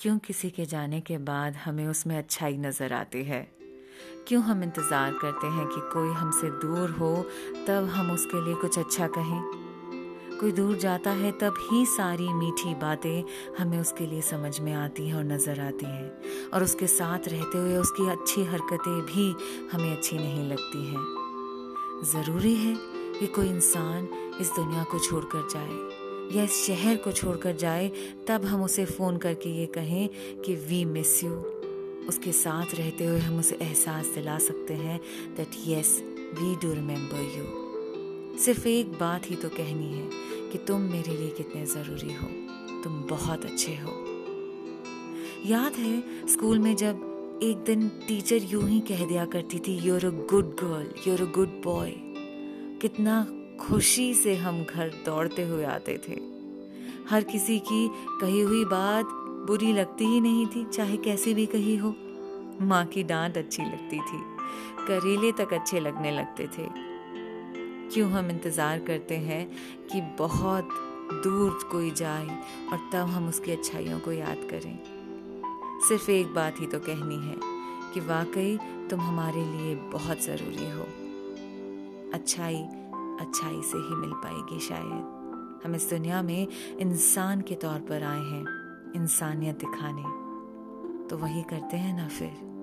क्यों किसी के जाने के बाद हमें उसमें अच्छाई नज़र आती है? क्यों हम इंतज़ार करते हैं कि कोई हमसे दूर हो, तब हम उसके लिए कुछ अच्छा कहें? कोई दूर जाता है, तब ही सारी मीठी बातें हमें उसके लिए समझ में आती हैं और नज़र आती हैं। और उसके साथ रहते हुए उसकी अच्छी हरकतें भी हमें अच्छी नहीं लगती हैं। ज़रूरी है कि कोई इंसान इस दुनिया को छोड़कर जाए। या इस शहर को छोड़कर जाए, तब हम उसे फ़ोन करके ये कहें कि वी मिस यू उसके साथ रहते हुए हम उसे एहसास दिला सकते हैं that yes we do remember you सिर्फ़ एक बात ही तो कहनी है कि तुम मेरे लिए कितने ज़रूरी हो। तुम बहुत अच्छे हो। याद है स्कूल में जब एक दिन टीचर यूँ ही कह दिया करती थी you're a good girl you're a good boy कितना खुशी से हम घर दौड़ते हुए आते थे। हर किसी की कही हुई बात बुरी लगती ही नहीं थी, चाहे कैसी भी कही हो। माँ की डांट अच्छी लगती थी, करेले तक अच्छे लगने लगते थे। क्यों हम इंतज़ार करते हैं कि बहुत दूर कोई जाए और तब हम उसकी अच्छाइयों को याद करें। सिर्फ़ एक बात ही तो कहनी है कि वाकई तुम हमारे लिए बहुत ज़रूरी हो। अच्छाई अच्छाई से ही मिल पाएगी शायद। हम इस दुनिया में इंसान के तौर पर आए हैं, इंसानियत दिखाने। तो वही करते हैं ना फिर?